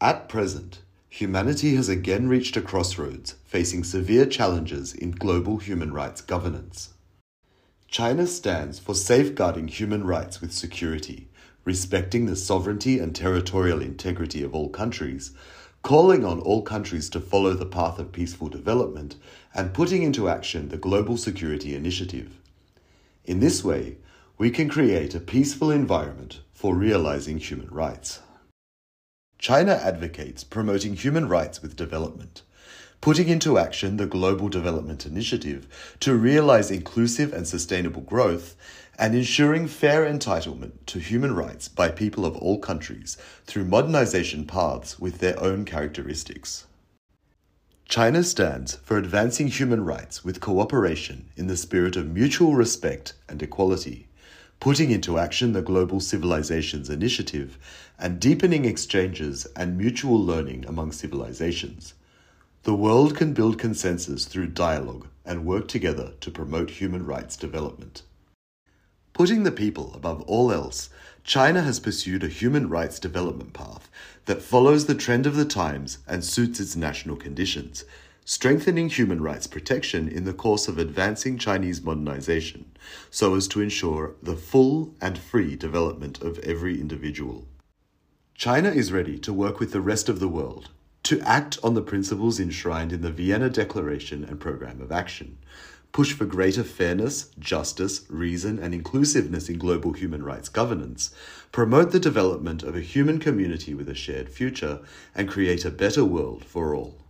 At present, humanity has again reached a crossroads, facing severe challenges in global human rights governance. China stands for safeguarding human rights with security, respecting the sovereignty and territorial integrity of all countries, calling on all countries to follow the path of peaceful development, and putting into action the Global Security Initiative. In this way, we can create a peaceful environment for realizing human rights. China advocates promoting human rights with development, putting into action the Global Development Initiative to realize inclusive and sustainable growth, and ensuring fair entitlement to human rights by people of all countries through modernization paths with their own characteristics. China stands for advancing human rights with cooperation in the spirit of mutual respect and equality putting into action the Global Civilizations Initiative, and deepening exchanges and mutual learning among civilizations. The world can build consensus through dialogue and work together to promote human rights development. Putting the people above all else, China has pursued a human rights development path that follows the trend of the times and suits its national conditions strengthening human rights protection in the course of advancing Chinese modernization so as to ensure the full and free development of every individual. China is ready to work with the rest of the world to act on the principles enshrined in the Vienna Declaration and Programme of Action, push for greater fairness, justice, reason, and inclusiveness in global human rights governance, promote the development of a human community with a shared future, and create a better world for all.